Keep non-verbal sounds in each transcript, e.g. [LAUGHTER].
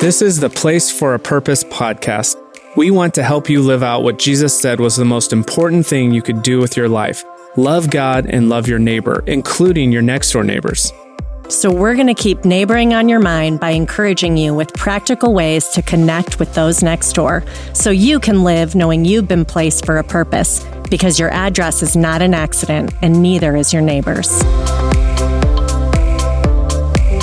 This is the Place for a Purpose podcast. We want to help you live out what Jesus said was the most important thing you could do with your life love God and love your neighbor, including your next door neighbors. So, we're going to keep neighboring on your mind by encouraging you with practical ways to connect with those next door so you can live knowing you've been placed for a purpose because your address is not an accident and neither is your neighbor's.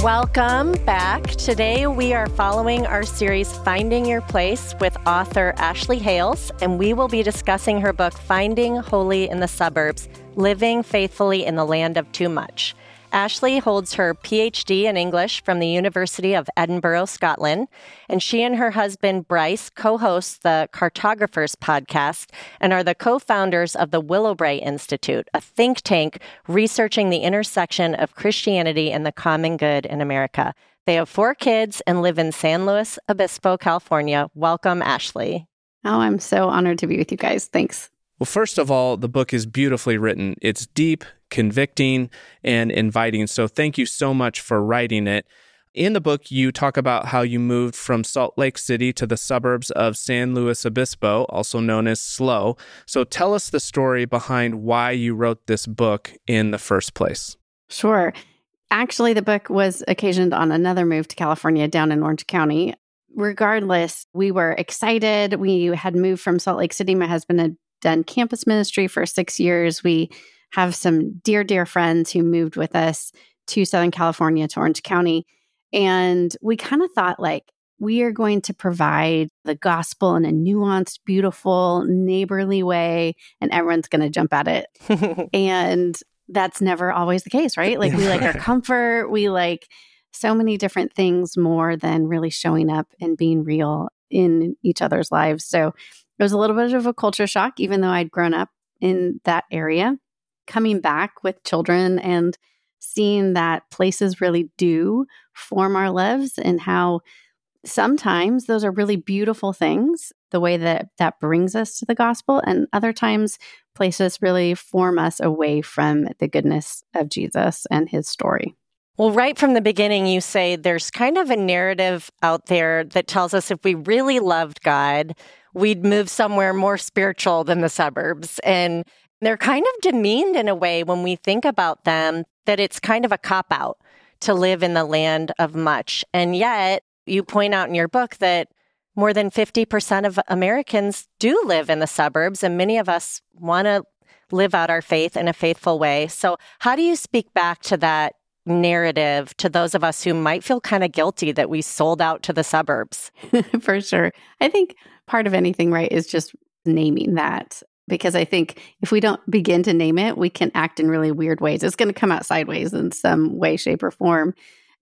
Welcome back. Today we are following our series Finding Your Place with author Ashley Hales, and we will be discussing her book Finding Holy in the Suburbs Living Faithfully in the Land of Too Much. Ashley holds her PhD in English from the University of Edinburgh, Scotland, and she and her husband Bryce co host the Cartographers podcast and are the co founders of the Willowbrae Institute, a think tank researching the intersection of Christianity and the common good in America. They have four kids and live in San Luis Obispo, California. Welcome, Ashley. Oh, I'm so honored to be with you guys. Thanks. Well, first of all, the book is beautifully written. It's deep, convicting, and inviting. So thank you so much for writing it. In the book, you talk about how you moved from Salt Lake City to the suburbs of San Luis Obispo, also known as SLO. So tell us the story behind why you wrote this book in the first place. Sure. Actually, the book was occasioned on another move to California down in Orange County. Regardless, we were excited. We had moved from Salt Lake City. My husband had done campus ministry for six years. We have some dear, dear friends who moved with us to Southern California, to Orange County. And we kind of thought, like, we are going to provide the gospel in a nuanced, beautiful, neighborly way, and everyone's going to jump at it. [LAUGHS] and that's never always the case, right? Like, we like our [LAUGHS] comfort, we like so many different things more than really showing up and being real in each other's lives. So it was a little bit of a culture shock, even though I'd grown up in that area. Coming back with children and seeing that places really do form our lives and how sometimes those are really beautiful things, the way that that brings us to the gospel. And other times, places really form us away from the goodness of Jesus and his story. Well, right from the beginning, you say there's kind of a narrative out there that tells us if we really loved God, we'd move somewhere more spiritual than the suburbs. And they're kind of demeaned in a way when we think about them that it's kind of a cop out to live in the land of much. And yet, you point out in your book that more than 50% of Americans do live in the suburbs, and many of us want to live out our faith in a faithful way. So, how do you speak back to that narrative to those of us who might feel kind of guilty that we sold out to the suburbs? [LAUGHS] For sure. I think part of anything, right, is just naming that. Because I think if we don't begin to name it, we can act in really weird ways. It's going to come out sideways in some way, shape, or form.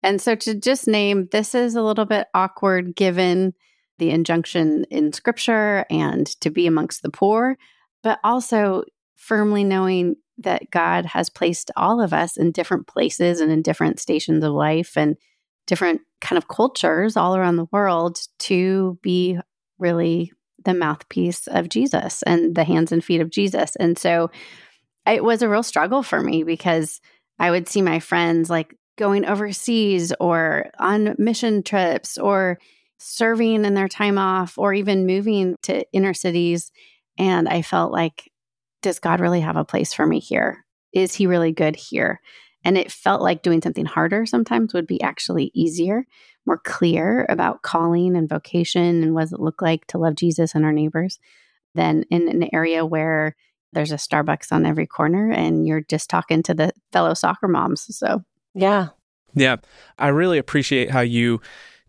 And so to just name this is a little bit awkward given the injunction in scripture and to be amongst the poor, but also firmly knowing that God has placed all of us in different places and in different stations of life and different kind of cultures all around the world to be really the mouthpiece of Jesus and the hands and feet of Jesus. And so it was a real struggle for me because I would see my friends like going overseas or on mission trips or serving in their time off or even moving to inner cities. And I felt like, does God really have a place for me here? Is he really good here? And it felt like doing something harder sometimes would be actually easier more clear about calling and vocation and what does it look like to love Jesus and our neighbors than in an area where there's a Starbucks on every corner and you're just talking to the fellow soccer moms. So, yeah. Yeah. I really appreciate how you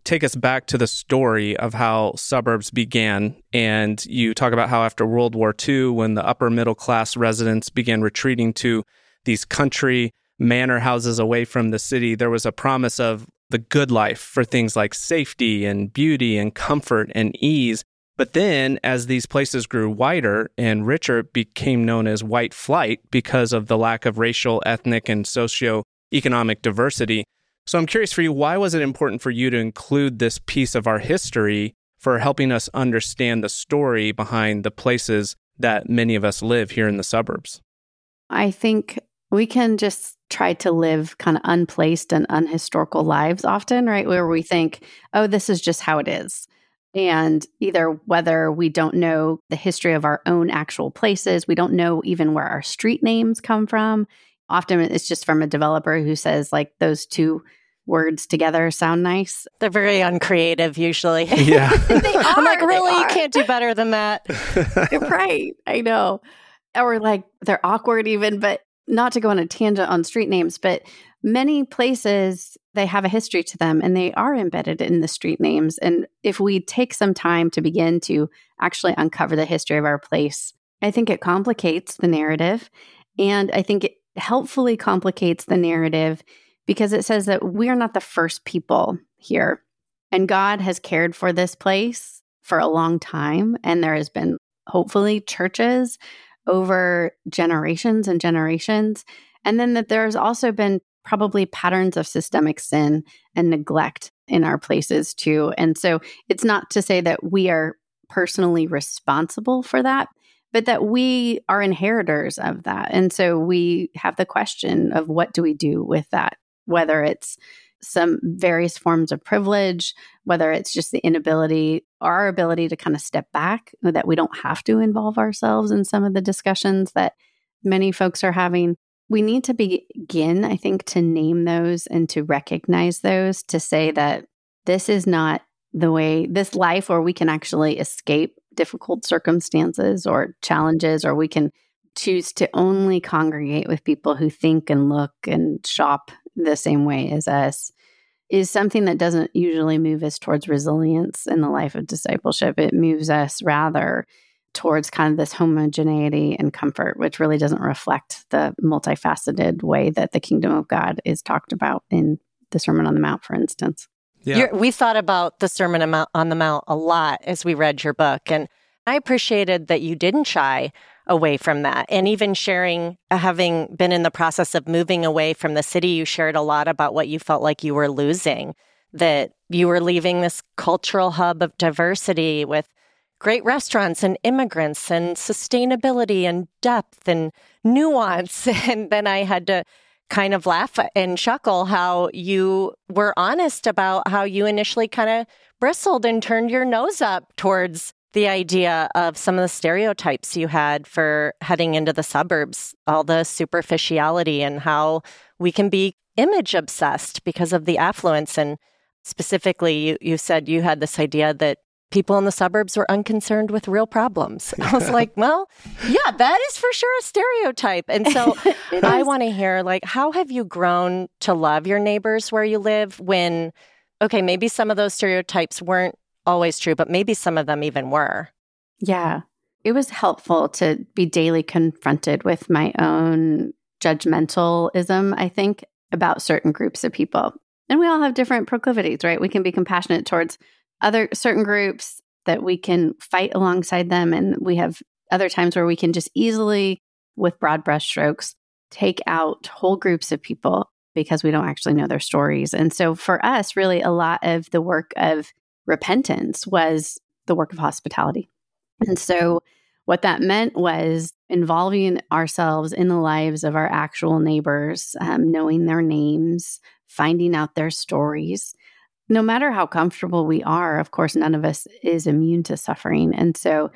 take us back to the story of how suburbs began. And you talk about how after World War II, when the upper middle class residents began retreating to these country manor houses away from the city, there was a promise of the good life for things like safety and beauty and comfort and ease. But then, as these places grew wider and richer, became known as white flight because of the lack of racial, ethnic, and socio-economic diversity. So I'm curious for you, why was it important for you to include this piece of our history for helping us understand the story behind the places that many of us live here in the suburbs? I think we can just try to live kind of unplaced and unhistorical lives often, right? Where we think, oh, this is just how it is. And either whether we don't know the history of our own actual places, we don't know even where our street names come from. Often it's just from a developer who says, like, those two words together sound nice. They're very uncreative usually. [LAUGHS] Yeah. [LAUGHS] I'm like, really? You can't do better than that. [LAUGHS] right. I know. Or like they're awkward even, but not to go on a tangent on street names, but many places they have a history to them and they are embedded in the street names. And if we take some time to begin to actually uncover the history of our place, I think it complicates the narrative. And I think it helpfully complicates the narrative because it says that we're not the first people here. And God has cared for this place for a long time. And there has been hopefully churches over generations and generations. And then that there's also been probably patterns of systemic sin and neglect in our places too. And so it's not to say that we are personally responsible for that, but that we are inheritors of that. And so we have the question of what do we do with that, whether it's some various forms of privilege, whether it's just the inability, our ability to kind of step back, uh, that we don't have to involve ourselves in some of the discussions that many folks are having. We need to begin, I think, to name those and to recognize those to say that this is not the way, this life where we can actually escape difficult circumstances or challenges, or we can choose to only congregate with people who think and look and shop the same way as us is something that doesn't usually move us towards resilience in the life of discipleship. It moves us rather towards kind of this homogeneity and comfort, which really doesn't reflect the multifaceted way that the kingdom of God is talked about in the Sermon on the Mount, for instance. Yeah. we thought about the Sermon on the Mount a lot as we read your book. And I appreciated that you didn't shy away from that. And even sharing, uh, having been in the process of moving away from the city, you shared a lot about what you felt like you were losing, that you were leaving this cultural hub of diversity with great restaurants and immigrants and sustainability and depth and nuance. [LAUGHS] And then I had to kind of laugh and chuckle how you were honest about how you initially kind of bristled and turned your nose up towards the idea of some of the stereotypes you had for heading into the suburbs, all the superficiality and how we can be image obsessed because of the affluence. And specifically, you, you said you had this idea that people in the suburbs were unconcerned with real problems. [LAUGHS] I was like, well, yeah, that is for sure a stereotype. And so [LAUGHS] I want to hear like how have you grown to love your neighbors where you live when okay, maybe some of those stereotypes weren't always true, but maybe some of them even were. Yeah. It was helpful to be daily confronted with my own judgmentalism, I think, about certain groups of people. And we all have different proclivities, right? We can be compassionate towards other certain groups that we can fight alongside them. And we have other times where we can just easily, with broad brushstrokes, take out whole groups of people because we don't actually know their stories. And so for us, really, a lot of the work of repentance was the work of hospitality. And so, what that meant was involving ourselves in the lives of our actual neighbors, um, knowing their names, finding out their stories. No matter how comfortable we are, of course, none of us is immune to suffering. And so,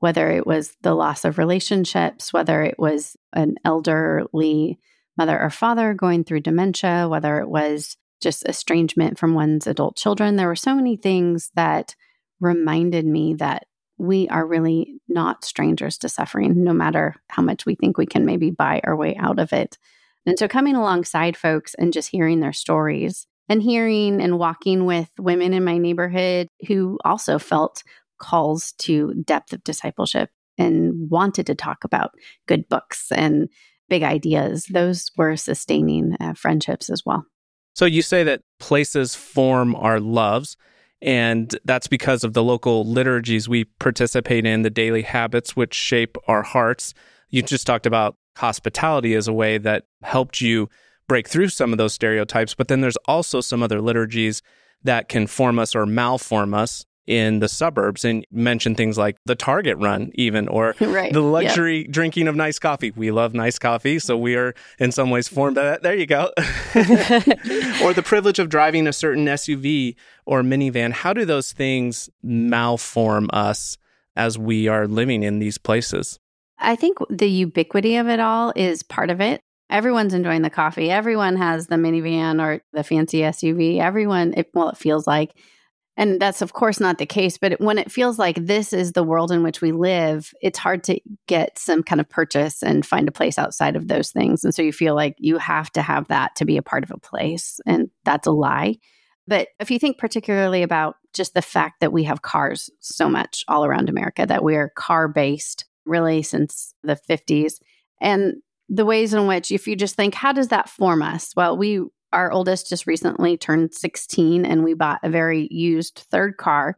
whether it was the loss of relationships, whether it was an elderly mother or father going through dementia, whether it was just estrangement from one's adult children. There were so many things that reminded me that we are really not strangers to suffering, no matter how much we think we can maybe buy our way out of it. And so, coming alongside folks and just hearing their stories and hearing and walking with women in my neighborhood who also felt calls to depth of discipleship and wanted to talk about good books and big ideas, those were sustaining uh, friendships as well. So you say that places form our loves, and that's because of the local liturgies we participate in, the daily habits which shape our hearts. You just talked about hospitality as a way that helped you break through some of those stereotypes, but then there's also some other liturgies that can form us or malform us. In the suburbs and mention things like the Target run, even, or [LAUGHS] right. the luxury yep. drinking of nice coffee. We love nice coffee, so we are in some ways formed by that. There you go. [LAUGHS] or the privilege of driving a certain SUV or minivan. How do those things malform us as we are living in these places? I think the ubiquity of it all is part of it. Everyone's enjoying the coffee. Everyone has the minivan or the fancy SUV. Everyone, it, well, it feels like and that's, of course, not the case. But when it feels like this is the world in which we live, it's hard to get some kind of purchase and find a place outside of those things. And so you feel like you have to have that to be a part of a place. And that's a lie. But if you think particularly about just the fact that we have cars so much all around America, that we're car based really since the 50s, and the ways in which, if you just think, how does that form us? Well, we our oldest just recently turned 16 and we bought a very used third car.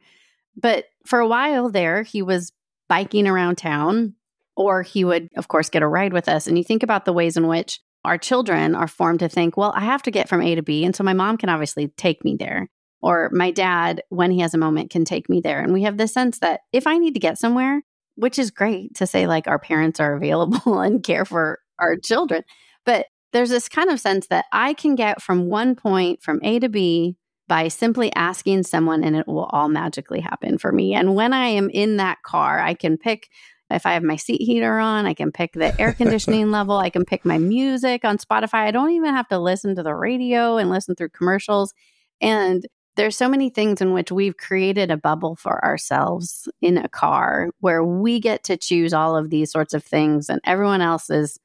But for a while there, he was biking around town or he would, of course, get a ride with us. And you think about the ways in which our children are formed to think, well, I have to get from A to B. And so my mom can obviously take me there. Or my dad, when he has a moment, can take me there. And we have this sense that if I need to get somewhere, which is great to say, like, our parents are available [LAUGHS] and care for our children. But there's this kind of sense that I can get from one point from A to B by simply asking someone and it will all magically happen for me. And when I am in that car, I can pick if I have my seat heater on, I can pick the air conditioning [LAUGHS] level, I can pick my music on Spotify. I don't even have to listen to the radio and listen through commercials. And there's so many things in which we've created a bubble for ourselves in a car where we get to choose all of these sorts of things and everyone else is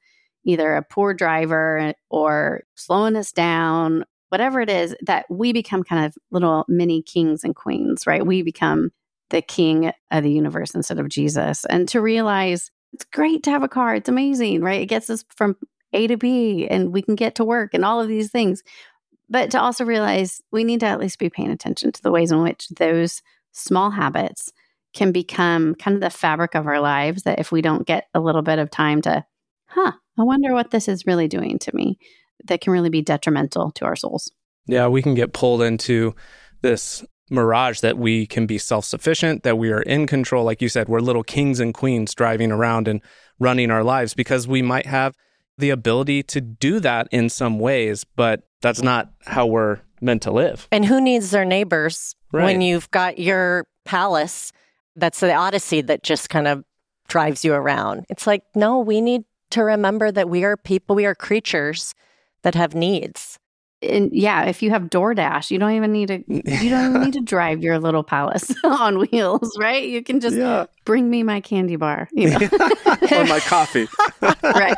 either a poor driver or slowing us down, whatever it is, that we become kind of little mini kings and queens, right? We become the king of the universe instead of Jesus. And to realize it's great to have a car, it's amazing, right? It gets us from A to B and we can get to work and all of these things. But to also realize we need to at least be paying attention to the ways in which those small habits can become kind of the fabric of our lives that if we don't get a little bit of time to, huh, I wonder what this is really doing to me that can really be detrimental to our souls. Yeah, we can get pulled into this mirage that we can be self sufficient, that we are in control. Like you said, we're little kings and queens driving around and running our lives because we might have the ability to do that in some ways, but that's not how we're meant to live. And who needs their neighbors right. when you've got your palace? That's the odyssey that just kind of drives you around. It's like, no, we need to remember that we are people, we are creatures that have needs. And yeah, if you have DoorDash, you don't even need to you don't even need to [LAUGHS] drive your little palace [LAUGHS] on wheels, right? You can just yeah. bring me my candy bar, you know. [LAUGHS] or my coffee. right.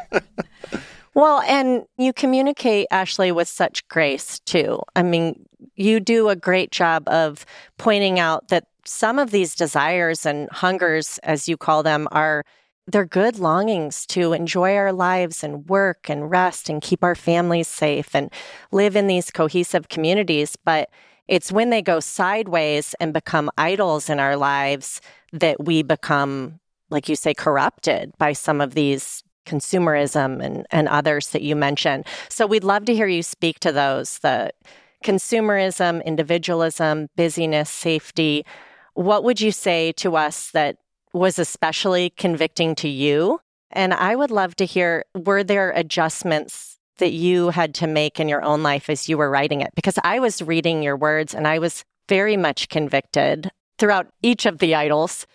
Well, and you communicate, Ashley, with such grace too. I mean, you do a great job of pointing out that some of these desires and hungers, as you call them, are they're good longings to enjoy our lives and work and rest and keep our families safe and live in these cohesive communities. But it's when they go sideways and become idols in our lives that we become, like you say, corrupted by some of these consumerism and, and others that you mentioned. So we'd love to hear you speak to those the consumerism, individualism, busyness, safety. What would you say to us that was especially convicting to you. And I would love to hear were there adjustments that you had to make in your own life as you were writing it? Because I was reading your words and I was very much convicted throughout each of the idols.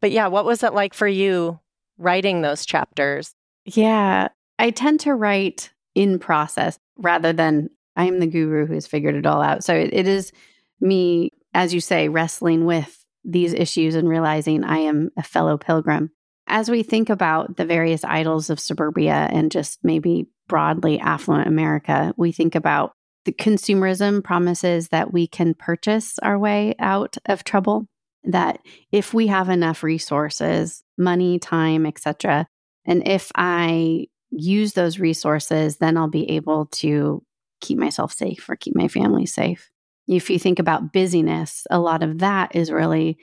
But yeah, what was it like for you writing those chapters? Yeah, I tend to write in process rather than I am the guru who has figured it all out. So it, it is me, as you say, wrestling with these issues and realizing I am a fellow pilgrim. As we think about the various idols of suburbia and just maybe broadly affluent America, we think about the consumerism promises that we can purchase our way out of trouble, that if we have enough resources, money, time, etc., and if I use those resources, then I'll be able to keep myself safe or keep my family safe. If you think about busyness, a lot of that is really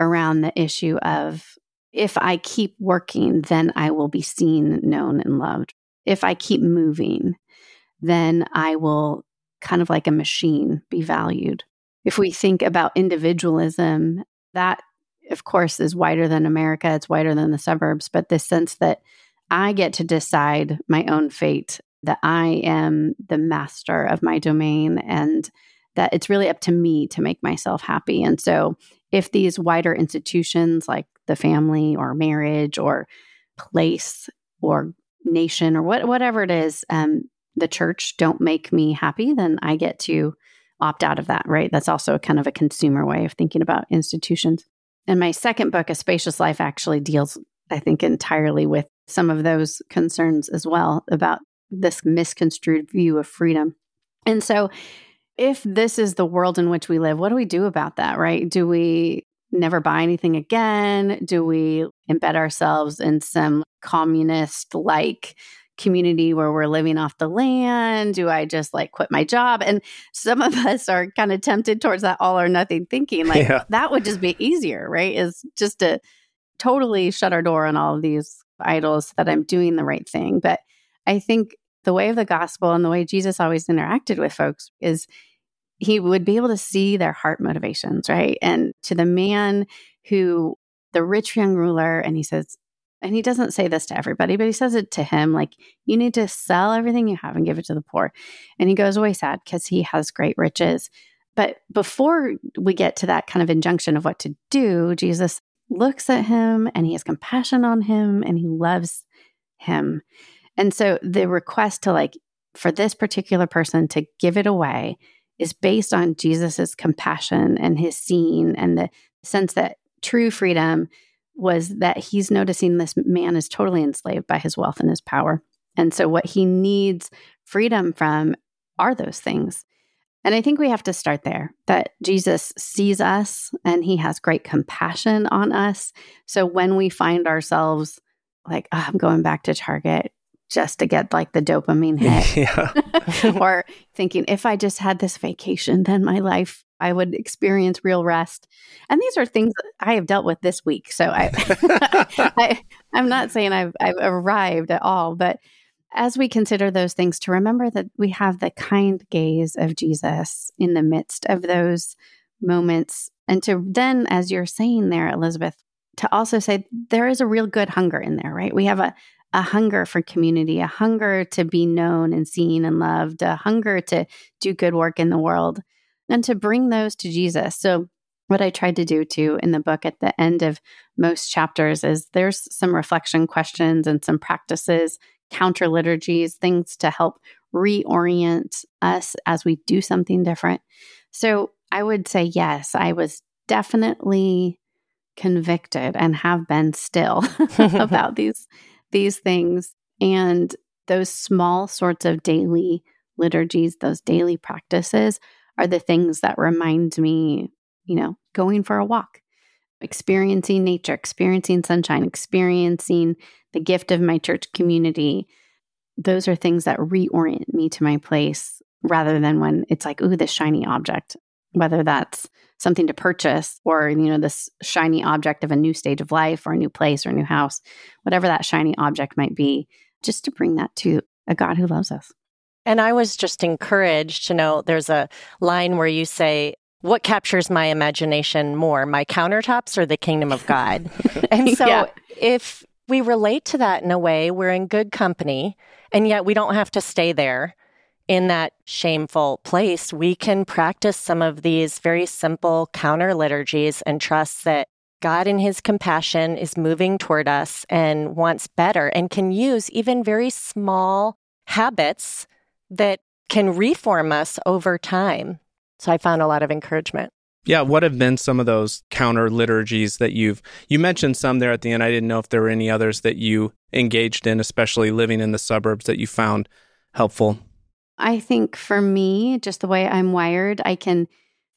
around the issue of if I keep working, then I will be seen, known, and loved. If I keep moving, then I will kind of like a machine be valued. If we think about individualism, that, of course, is wider than America, it's wider than the suburbs, but this sense that I get to decide my own fate, that I am the master of my domain, and that it's really up to me to make myself happy. And so, if these wider institutions like the family or marriage or place or nation or what, whatever it is, um, the church don't make me happy, then I get to opt out of that, right? That's also kind of a consumer way of thinking about institutions. And my second book, A Spacious Life, actually deals, I think, entirely with some of those concerns as well about this misconstrued view of freedom. And so, if this is the world in which we live, what do we do about that, right? Do we never buy anything again? Do we embed ourselves in some communist like community where we're living off the land? Do I just like quit my job? And some of [LAUGHS] us are kind of tempted towards that all or nothing thinking. Like yeah. that would just be easier, right? Is just to totally shut our door on all of these idols that I'm doing the right thing. But I think the way of the gospel and the way Jesus always interacted with folks is he would be able to see their heart motivations, right? And to the man who, the rich young ruler, and he says, and he doesn't say this to everybody, but he says it to him like, you need to sell everything you have and give it to the poor. And he goes away sad because he has great riches. But before we get to that kind of injunction of what to do, Jesus looks at him and he has compassion on him and he loves him. And so the request to like, for this particular person to give it away is based on Jesus's compassion and his seeing and the sense that true freedom was that he's noticing this man is totally enslaved by his wealth and his power. And so, what he needs freedom from are those things. And I think we have to start there that Jesus sees us and he has great compassion on us. So, when we find ourselves like, oh, I'm going back to Target just to get like the dopamine hit, [LAUGHS] [LAUGHS] or thinking, if I just had this vacation, then my life I would experience real rest. And these are things I have dealt with this week. So I, [LAUGHS] I am not saying I've, I've arrived at all, but as we consider those things, to remember that we have the kind gaze of Jesus in the midst of those moments. And to then, as you're saying there, Elizabeth, to also say there is a real good hunger in there, right? We have a, a hunger for community, a hunger to be known and seen and loved, a hunger to do good work in the world and to bring those to Jesus. So, what I tried to do too in the book at the end of most chapters is there's some reflection questions and some practices, counter liturgies, things to help reorient us as we do something different. So, I would say, yes, I was definitely convicted and have been still [LAUGHS] [LAUGHS] about these these things and those small sorts of daily liturgies those daily practices are the things that remind me, you know, going for a walk, experiencing nature, experiencing sunshine, experiencing the gift of my church community. Those are things that reorient me to my place rather than when it's like, ooh, this shiny object, whether that's something to purchase or, you know, this shiny object of a new stage of life or a new place or a new house, whatever that shiny object might be, just to bring that to a God who loves us. And I was just encouraged to know there's a line where you say, what captures my imagination more, my countertops or the kingdom of God? [LAUGHS] and so yeah. if we relate to that in a way, we're in good company, and yet we don't have to stay there in that shameful place. We can practice some of these very simple counter liturgies and trust that God, in his compassion, is moving toward us and wants better and can use even very small habits that can reform us over time. So I found a lot of encouragement. Yeah, what have been some of those counter liturgies that you've you mentioned some there at the end. I didn't know if there were any others that you engaged in, especially living in the suburbs that you found helpful. I think for me, just the way I'm wired, I can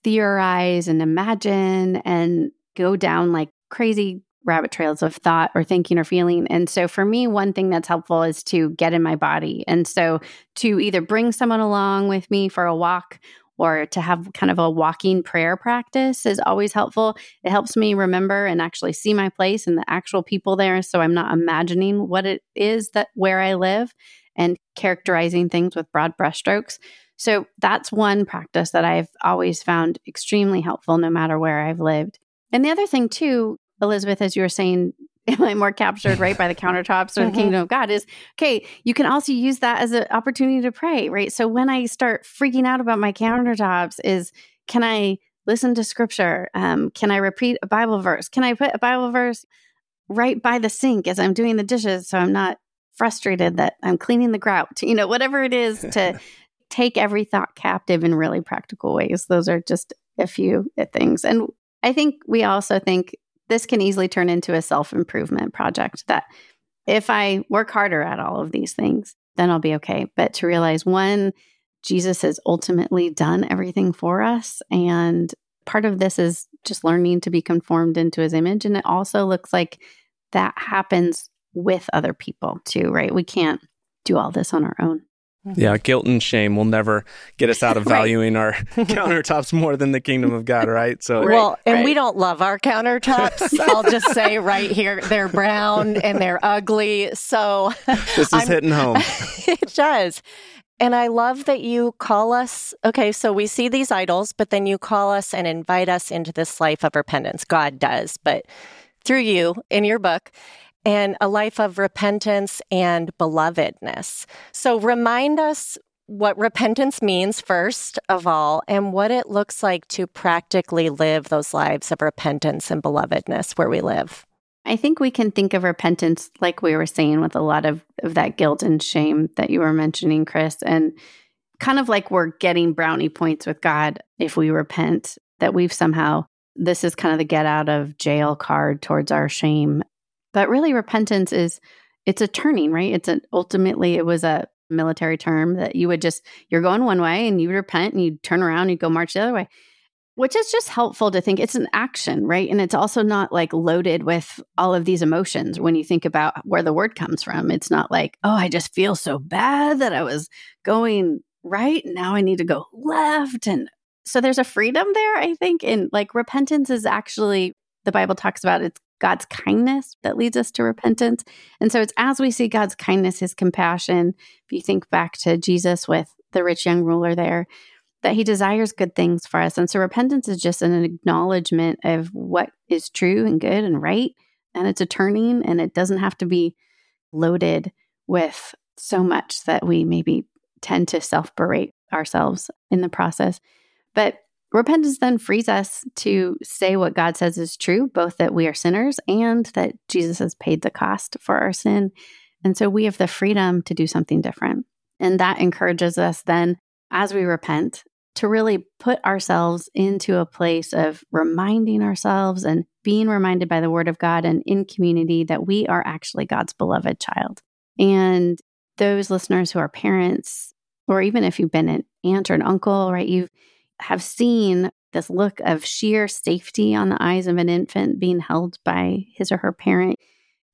theorize and imagine and go down like crazy rabbit trails of thought or thinking or feeling. And so for me, one thing that's helpful is to get in my body. And so to either bring someone along with me for a walk or to have kind of a walking prayer practice is always helpful. It helps me remember and actually see my place and the actual people there. So I'm not imagining what it is that where I live and characterizing things with broad brushstrokes. So that's one practice that I've always found extremely helpful no matter where I've lived. And the other thing, too, Elizabeth, as you were saying, [LAUGHS] am I more captured right by the [LAUGHS] countertops or the mm-hmm. kingdom of God? Is okay, you can also use that as an opportunity to pray, right? So when I start freaking out about my countertops, is can I listen to scripture? Um, can I repeat a Bible verse? Can I put a Bible verse right by the sink as I'm doing the dishes so I'm not frustrated that I'm cleaning the grout? [LAUGHS] You know, whatever it is to take every thought captive in really practical ways. Those are just a few things. And I think we also think this can easily turn into a self improvement project that if I work harder at all of these things, then I'll be okay. But to realize one, Jesus has ultimately done everything for us. And part of this is just learning to be conformed into his image. And it also looks like that happens with other people too, right? We can't do all this on our own. Mm-hmm. Yeah, guilt and shame will never get us out of [LAUGHS] valuing right. our [LAUGHS] countertops more than the kingdom of God, right? So Well, and right. we don't love our countertops. [LAUGHS] I'll just say right here they're brown and they're ugly. So This is I'm, hitting home. it does. And I love that you call us, okay, so we see these idols, but then you call us and invite us into this life of repentance. God does, but through you in your book, and a life of repentance and belovedness. So remind us what repentance means, first of all, and what it looks like to practically live those lives of repentance and belovedness where we live. I think we can think of repentance like we were saying with a lot of, of that guilt and shame that you were mentioning, Chris, and kind of like we're getting brownie points with God if we repent, that we've somehow, this is kind of the get out of jail card towards our shame. But really, repentance is, it's a turning, right? It's an ultimately, it was a military term that you would just, you're going one way and you repent and you turn around and you go march the other way which is just helpful to think it's an action, right? And it's also not like loaded with all of these emotions when you think about where the word comes from. It's not like, oh, I just feel so bad that I was going right. Now I need to go left. And so there's a freedom there, I think. And like repentance is actually, the Bible talks about it's God's kindness that leads us to repentance. And so it's as we see God's kindness, his compassion. If you think back to Jesus with the rich young ruler there, that he desires good things for us. And so repentance is just an acknowledgement of what is true and good and right. And it's a turning, and it doesn't have to be loaded with so much that we maybe tend to self berate ourselves in the process. But repentance then frees us to say what God says is true, both that we are sinners and that Jesus has paid the cost for our sin. And so we have the freedom to do something different. And that encourages us then as we repent to really put ourselves into a place of reminding ourselves and being reminded by the word of God and in community that we are actually God's beloved child. And those listeners who are parents, or even if you've been an aunt or an uncle, right, you have seen this look of sheer safety on the eyes of an infant being held by his or her parent.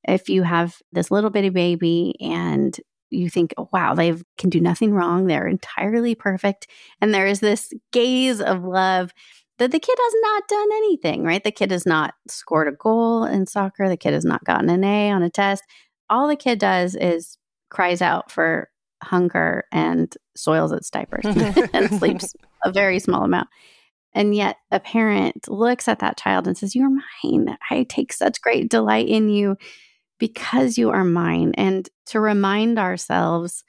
If you have this little bitty baby and you think, oh, wow, they can do nothing wrong. They're entirely perfect. And there is this gaze of love that the kid has not done anything, right? The kid has not scored a goal in soccer. The kid has not gotten an A on a test. All the kid does is cries out for hunger and soils its diapers [LAUGHS] and [LAUGHS] sleeps a very small amount. And yet a parent looks at that child and says, You're mine. I take such great delight in you because you are mine. And to remind ourselves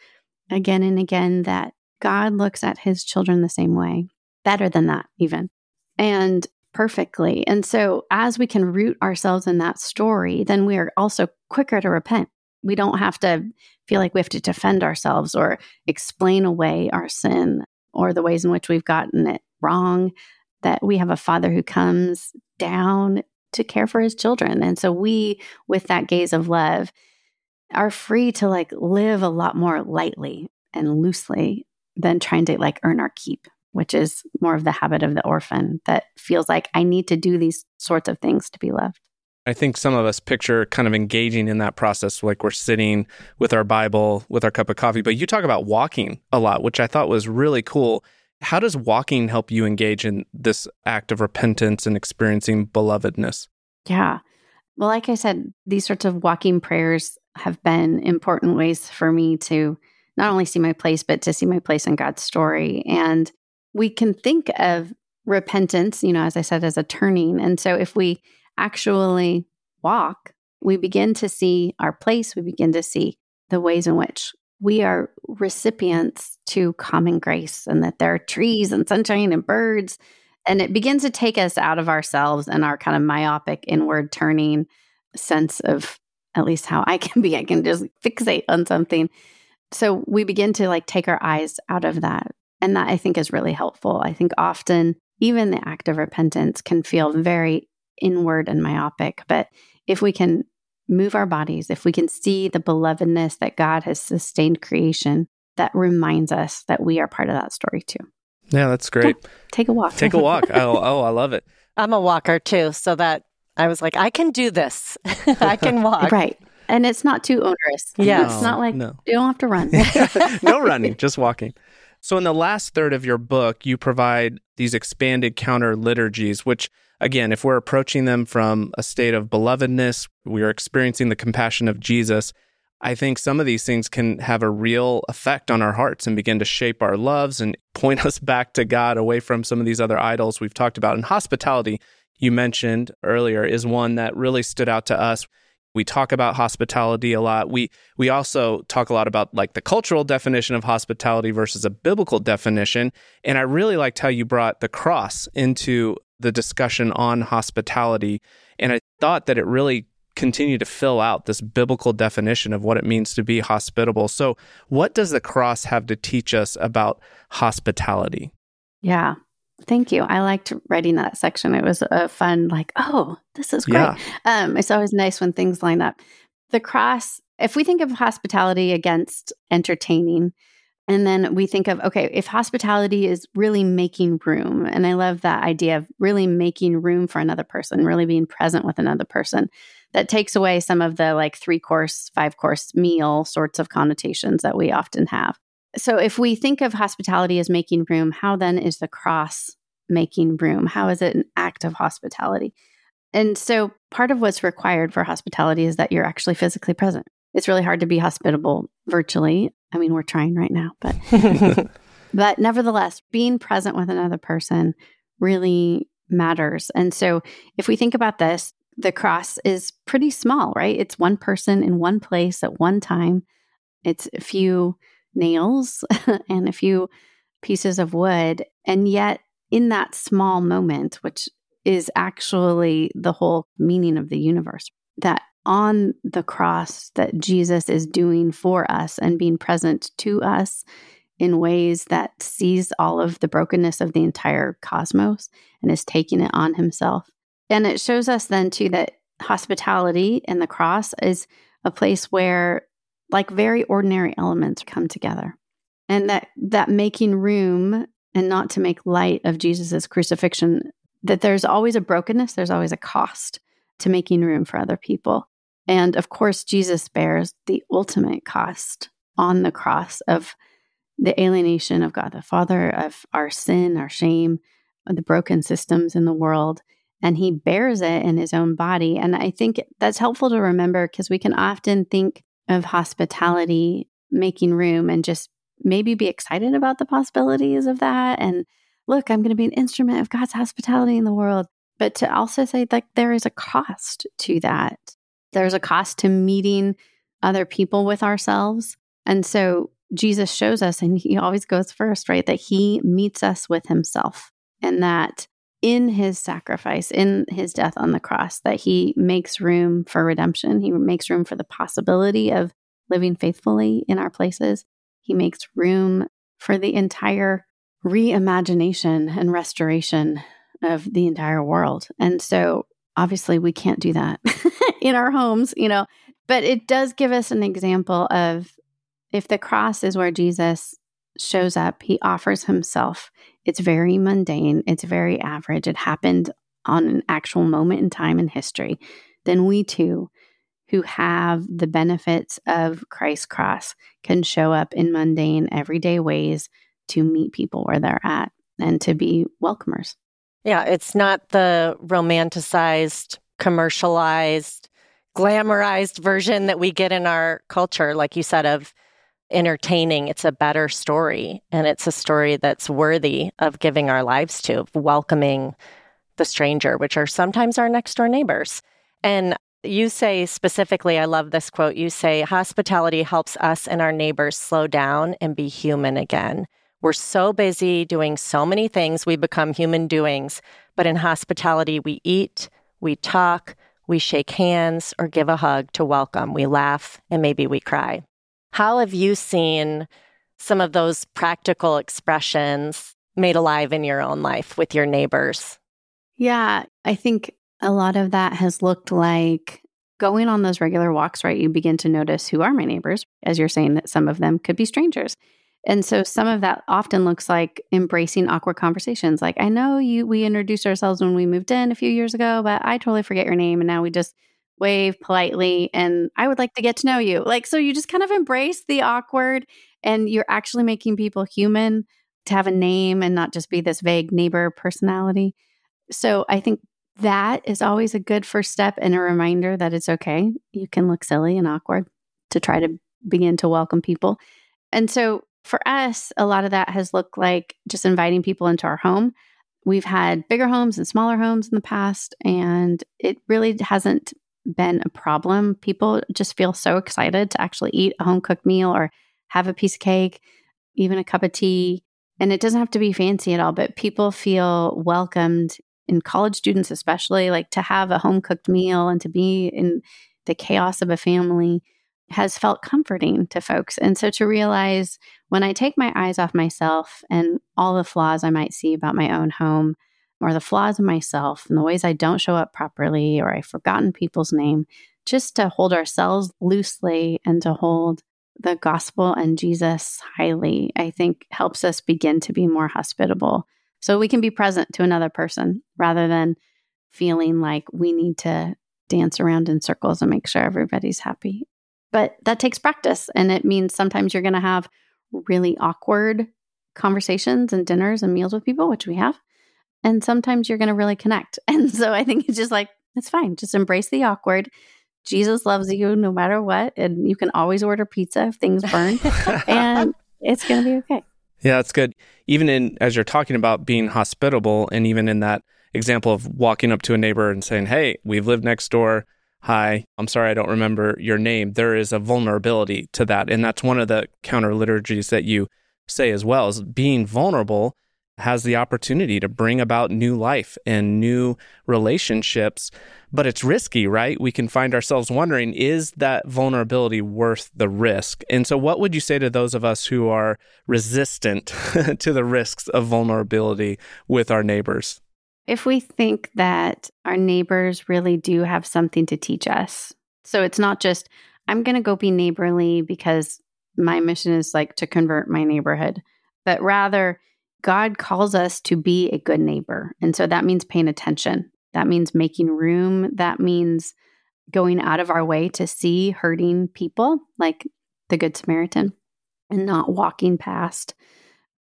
again and again that God looks at his children the same way, better than that, even, and perfectly. And so, as we can root ourselves in that story, then we are also quicker to repent. We don't have to feel like we have to defend ourselves or explain away our sin or the ways in which we've gotten it wrong. That we have a father who comes down to care for his children. And so we, with that gaze of love, are free to like live a lot more lightly and loosely than trying to like earn our keep, which is more of the habit of the orphan that feels like I need to do these sorts of things to be loved. I think some of us picture kind of engaging in that process, like we're sitting with our Bible, with our cup of coffee. But you talk about walking a lot, which I thought was really cool. How does walking help you engage in this act of repentance and experiencing belovedness? Yeah. Well, like I said, these sorts of walking prayers have been important ways for me to not only see my place, but to see my place in God's story. And we can think of repentance, you know, as I said, as a turning. And so if we actually walk, we begin to see our place, we begin to see the ways in which we are recipients to common grace and that there are trees and sunshine and birds. And it begins to take us out of ourselves and our kind of myopic inward turning sense of at least how I can be. I can just fixate on something. So we begin to like take our eyes out of that. And that I think is really helpful. I think often even the act of repentance can feel very inward and myopic. But if we can move our bodies, if we can see the belovedness that God has sustained creation, that reminds us that we are part of that story too. Yeah, that's great. Yeah, take a walk. Take a walk. oh, [LAUGHS] oh, I love it. I'm a walker too, so that I was like, I can do this. [LAUGHS] I can walk. right. And it's not too onerous. Yeah. No, it's not like no. you don't have to run. [LAUGHS] no running, just walking. So, in the last third of your book, you provide these expanded counter liturgies, which, again, if we're approaching them from a state of belovedness, we are experiencing the compassion of Jesus. I think some of these things can have a real effect on our hearts and begin to shape our loves and [LAUGHS] point us back to God away from some of these other idols we've talked about. And hospitality, you mentioned earlier, is one that really stood out to us. We talk about hospitality a lot. We we also talk a lot about like the cultural definition of hospitality versus a biblical definition. And I really liked how you brought the cross into the discussion on hospitality. And I thought that it really continued to fill out this biblical definition of what it means to be hospitable. So, what does the cross have to teach us about hospitality? Yeah. Thank you. I liked writing that section. It was a fun, like, oh, this is great. Yeah. Um, it's always nice when things line up. The cross, if we think of hospitality against entertaining, and then we think of, okay, if hospitality is really making room, and I love that idea of really making room for another person, really being present with another person, that takes away some of the like three course, five course meal sorts of connotations that we often have. So, if we think of hospitality as making room, how then is the cross making room? How is it an act of hospitality? And so, part of what's required for hospitality is that you're actually physically present. It's really hard to be hospitable virtually. I mean, we're trying right now, but [LAUGHS] [LAUGHS] but nevertheless, being present with another person really matters. And so, if we think about this, the cross is pretty small, right? It's one person in one place at one time. It's a few nails [LAUGHS] and a few pieces of wood. And yet, in that small moment, which is actually the whole meaning of the universe, that on the cross that Jesus is doing for us and being present to us in ways that sees all of the brokenness of the entire cosmos and is taking it on himself. And it shows us then too that hospitality and the cross is a place where like very ordinary elements come together and that that making room and not to make light of jesus's crucifixion that there's always a brokenness there's always a cost to making room for other people and of course jesus bears the ultimate cost on the cross of the alienation of god the father of our sin our shame the broken systems in the world and he bears it in his own body and i think that's helpful to remember because we can often think of hospitality, making room, and just maybe be excited about the possibilities of that. And look, I'm going to be an instrument of God's hospitality in the world. But to also say, like, there is a cost to that. There's a cost to meeting other people with ourselves. And so Jesus shows us, and he always goes first, right? That he meets us with himself and that in his sacrifice, in his death on the cross, that he makes room for redemption. He makes room for the possibility of living faithfully in our places. He makes room for the entire reimagination and restoration of the entire world. And so obviously we can't do that [LAUGHS] in our homes, you know, but it does give us an example of if the cross is where Jesus shows up, he offers himself. It's very mundane, it's very average. It happened on an actual moment in time in history. Then we too, who have the benefits of Christ's cross, can show up in mundane, everyday ways to meet people where they're at and to be welcomers. Yeah, it's not the romanticized, commercialized, glamorized version that we get in our culture, like you said, of entertaining. It's a better story. And it's a story that's worthy of giving our lives to, of welcoming the stranger, which are sometimes our next door neighbors. And you say specifically, I love this quote. You say, hospitality helps us and our neighbors slow down and be human again. We're so busy doing so many things, we become human doings. But in hospitality, we eat, we talk, we shake hands, or give a hug to welcome. We laugh, and maybe we cry. How have you seen some of those practical expressions made alive in your own life with your neighbors? Yeah, I think a lot of that has looked like going on those regular walks, right? You begin to notice who are my neighbors, as you're saying that some of them could be strangers. And so some of that often looks like embracing awkward conversations. Like, I know you we introduced ourselves when we moved in a few years ago, but I totally forget your name and now we just wave politely and I would like to get to know you. Like so you just kind of embrace the awkward and you're actually making people human to have a name and not just be this vague neighbor personality. So I think that is always a good first step and a reminder that it's okay. You can look silly and awkward to try to begin to welcome people. And so for us, a lot of that has looked like just inviting people into our home. We've had bigger homes and smaller homes in the past, and it really hasn't been a problem. People just feel so excited to actually eat a home cooked meal or have a piece of cake, even a cup of tea. And it doesn't have to be fancy at all, but people feel welcomed in college students, especially, like to have a home cooked meal and to be in the chaos of a family has felt comforting to folks. And so to realize when I take my eyes off myself and all the flaws I might see about my own home, or the flaws of myself and the ways I don't show up properly, or I've forgotten people's name, just to hold ourselves loosely and to hold the gospel and Jesus highly, I think helps us begin to be more hospitable so we can be present to another person rather than feeling like we need to dance around in circles and make sure everybody's happy. But that takes practice. And it means sometimes you're going to have really awkward conversations and dinners and meals with people, which we have. And sometimes you're going to really connect. [LAUGHS] And so I think it's just like, it's fine. Just embrace the awkward. Jesus loves you no matter what. And you can always order pizza if things burn. [LAUGHS] and it's going to be okay. Yeah, that's good. Even in as you're talking about being hospitable, and even in that example of walking up to a neighbor and saying, "Hey, we've lived next door. Hi, I'm sorry I don't remember your name." There is a vulnerability to that, and that's one of the counter liturgies that you say as well. Is being vulnerable has the opportunity to bring about new life and new relationships, but it's risky, right? We can find ourselves wondering is that vulnerability worth the risk? And so, what would you say to those of us who are resistant [LAUGHS] to the risks of vulnerability with our neighbors? If we think that our neighbors really do have something to teach us, so it's not just, I'm going to go be neighborly because my mission is like to convert my neighborhood, but rather, God calls us to be a good neighbor. And so that means paying attention. That means making room. That means going out of our way to see hurting people like the Good Samaritan and not walking past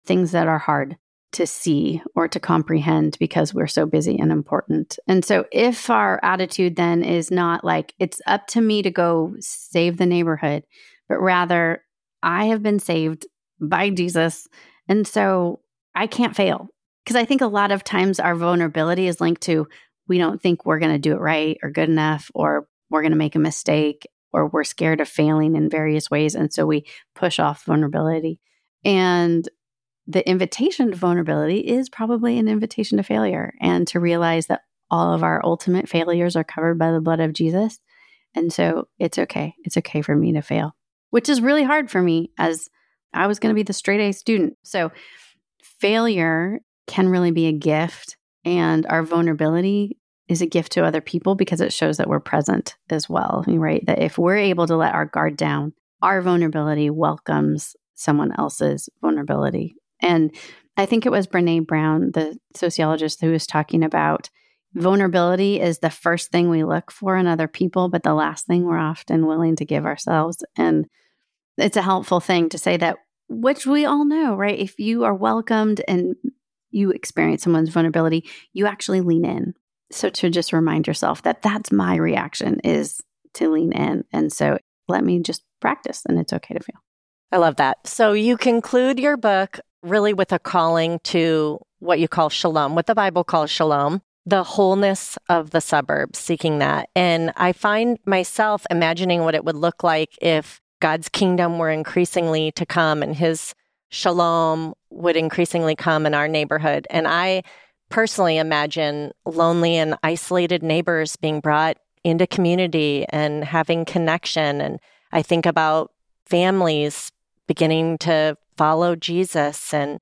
things that are hard to see or to comprehend because we're so busy and important. And so, if our attitude then is not like it's up to me to go save the neighborhood, but rather I have been saved by Jesus. And so I can't fail. Because I think a lot of times our vulnerability is linked to we don't think we're going to do it right or good enough, or we're going to make a mistake, or we're scared of failing in various ways. And so we push off vulnerability. And the invitation to vulnerability is probably an invitation to failure and to realize that all of our ultimate failures are covered by the blood of Jesus. And so it's okay. It's okay for me to fail, which is really hard for me as I was going to be the straight A student. So failure can really be a gift, and our vulnerability is a gift to other people because it shows that we're present as well, right? That if we're able to let our guard down, our vulnerability welcomes someone else's vulnerability. And I think it was Brene Brown, the sociologist, who was talking about vulnerability is the first thing we look for in other people, but the last thing we're often willing to give ourselves. And it's a helpful thing to say that which we all know, right? If you are welcomed and you experience someone's vulnerability, you actually lean in. So to just remind yourself that that's my reaction is to lean in. And so let me just practice and it's okay to fail. I love that. So you conclude your book really with a calling to what you call shalom, what the Bible calls shalom, the wholeness of the suburbs, seeking that. And I find myself imagining what it would look like if God's kingdom were increasingly to come and his shalom would increasingly come in our neighborhood. And I personally imagine lonely and isolated neighbors being brought into community and having connection. And I think about families beginning to follow Jesus and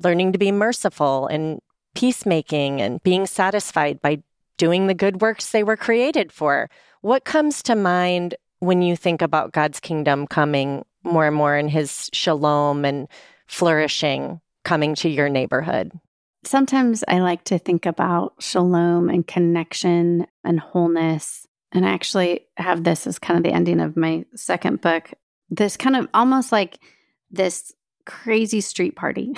learning to be merciful and peacemaking and being satisfied by doing the good works they were created for. What comes to mind when you think about God's kingdom coming more and more in his shalom and flourishing coming to your neighborhood? Sometimes I like to think about shalom and connection and wholeness. And I actually have this as kind of the ending of my second book. This kind of almost like this crazy street party,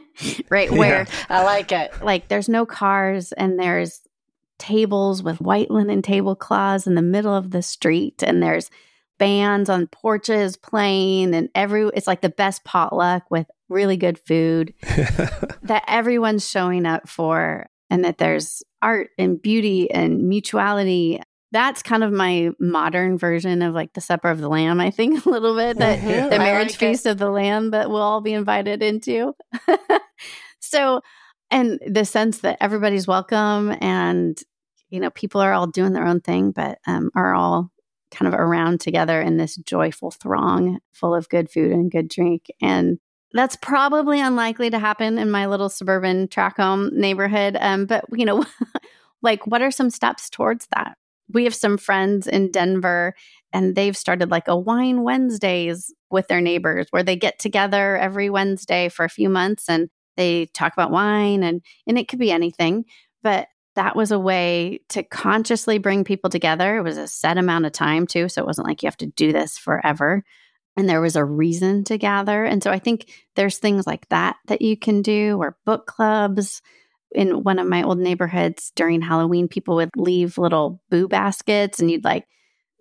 [LAUGHS] right? Where I like it. Like there's no cars and there's tables with white linen tablecloths in the middle of the street and there's bands on porches playing and every it's like the best potluck with really good food [LAUGHS] that everyone's showing up for and that there's art and beauty and mutuality that's kind of my modern version of like the supper of the lamb i think [LAUGHS] a little bit that mm-hmm. the marriage like feast it. of the lamb that we'll all be invited into [LAUGHS] so and the sense that everybody's welcome and you know people are all doing their own thing but um, are all kind of around together in this joyful throng full of good food and good drink and that's probably unlikely to happen in my little suburban track home neighborhood um, but you know [LAUGHS] like what are some steps towards that we have some friends in Denver and they've started like a wine Wednesdays with their neighbors where they get together every Wednesday for a few months and they talk about wine and and it could be anything. But that was a way to consciously bring people together. It was a set amount of time too so it wasn't like you have to do this forever. And there was a reason to gather. And so i think there's things like that that you can do or book clubs in one of my old neighborhoods during Halloween, people would leave little boo baskets and you'd like,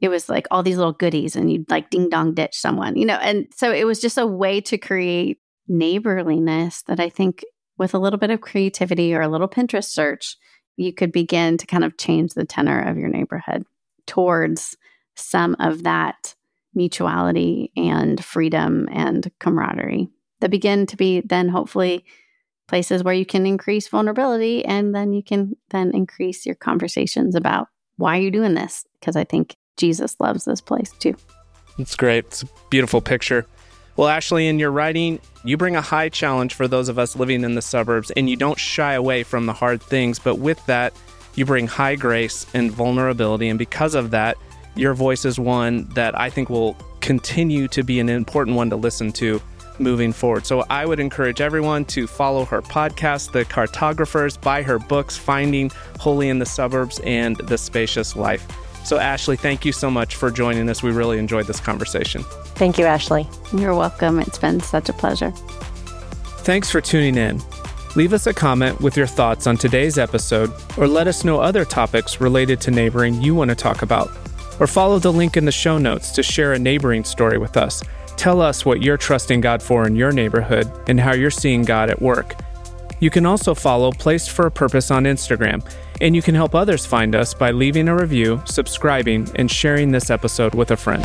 it was like all these little goodies and you'd like ding dong ditch someone, you know? And so it was just a way to create neighborliness that I think with a little bit of creativity or a little Pinterest search, you could begin to kind of change the tenor of your neighborhood towards some of that mutuality and freedom and camaraderie that begin to be then hopefully places where you can increase vulnerability and then you can then increase your conversations about why you're doing this because I think Jesus loves this place too. It's great. It's a beautiful picture. Well, Ashley, in your writing, you bring a high challenge for those of us living in the suburbs, and you don't shy away from the hard things. But with that, you bring high grace and vulnerability. And because of that, your voice is one that I think will continue to be an important one to listen to moving forward. So I would encourage everyone to follow her podcast, The Cartographers, buy her books, Finding Holy in the Suburbs and The Spacious Life. So, Ashley, thank you so much for joining us. We really enjoyed this conversation. Thank you, Ashley. You're welcome. It's been such a pleasure. Thanks for tuning in. Leave us a comment with your thoughts on today's episode, or let us know other topics related to neighboring you want to talk about. Or follow the link in the show notes to share a neighboring story with us. Tell us what you're trusting God for in your neighborhood and how you're seeing God at work. You can also follow Placed for a Purpose on Instagram, and you can help others find us by leaving a review, subscribing, and sharing this episode with a friend.